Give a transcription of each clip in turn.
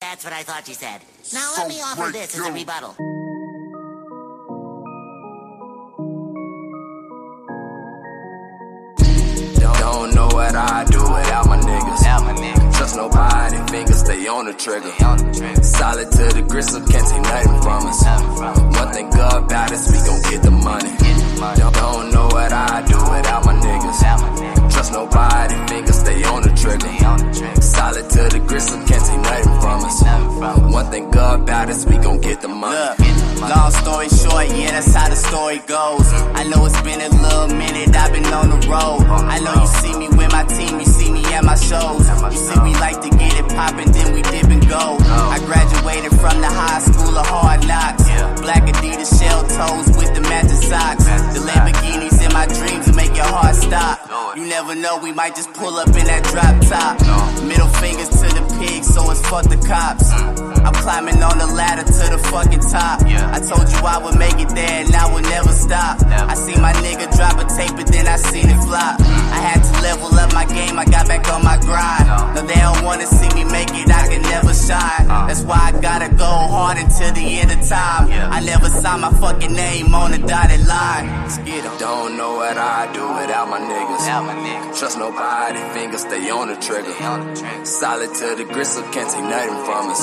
That's what I thought you said. Now let me offer this as a rebuttal. Don't know what I do without my niggas. Trust nobody, fingers stay on the trigger. Solid to the gristle, can't take nothing from us. One thing good about us, we gon' get the money. Don't, don't know what I do without my niggas. Trust nobody, fingers stay on the trigger. Solid to the gristle, can't take nothing from us. One thing good about us, we gon' get the money. Long story short, yeah, that's how the story goes. I know it's been a little minute, I've been on the road. I know you see me with my team, you see me at my shows. You see we like to get it poppin', then we dip and go. I graduated from the high school of hard knocks. Black Adidas shell toes with the matching socks. The Lamborghinis in my dreams make your heart stop. You never know, we might just pull up in that drop top. Middle fingers to the pigs, so it's fuck the cops. I'm climbing on the ladder to the fucking top. Yeah. I told you I would make it there and I would never stop. I see my nigga drop a tape, but then I seen it flop. Mm. I had to level up my game, I got back on my grind. No, they don't wanna see me make it, I can never shine. Uh. That's why I gotta go hard until the end of time. I never saw my fucking name on the dotted line. Get. Don't know what I do without my niggas. Trust nobody, fingers stay on the trigger. Solid to the gristle, can't take nothing from us.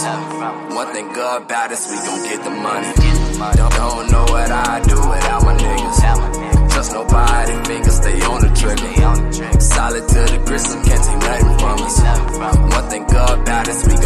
One thing good about us, we gon' get the money. Don't, don't know what I do without my niggas. Trust nobody, fingers stay on the trigger. Solid to the gristle, can't take nothing from us. One thing good about us, we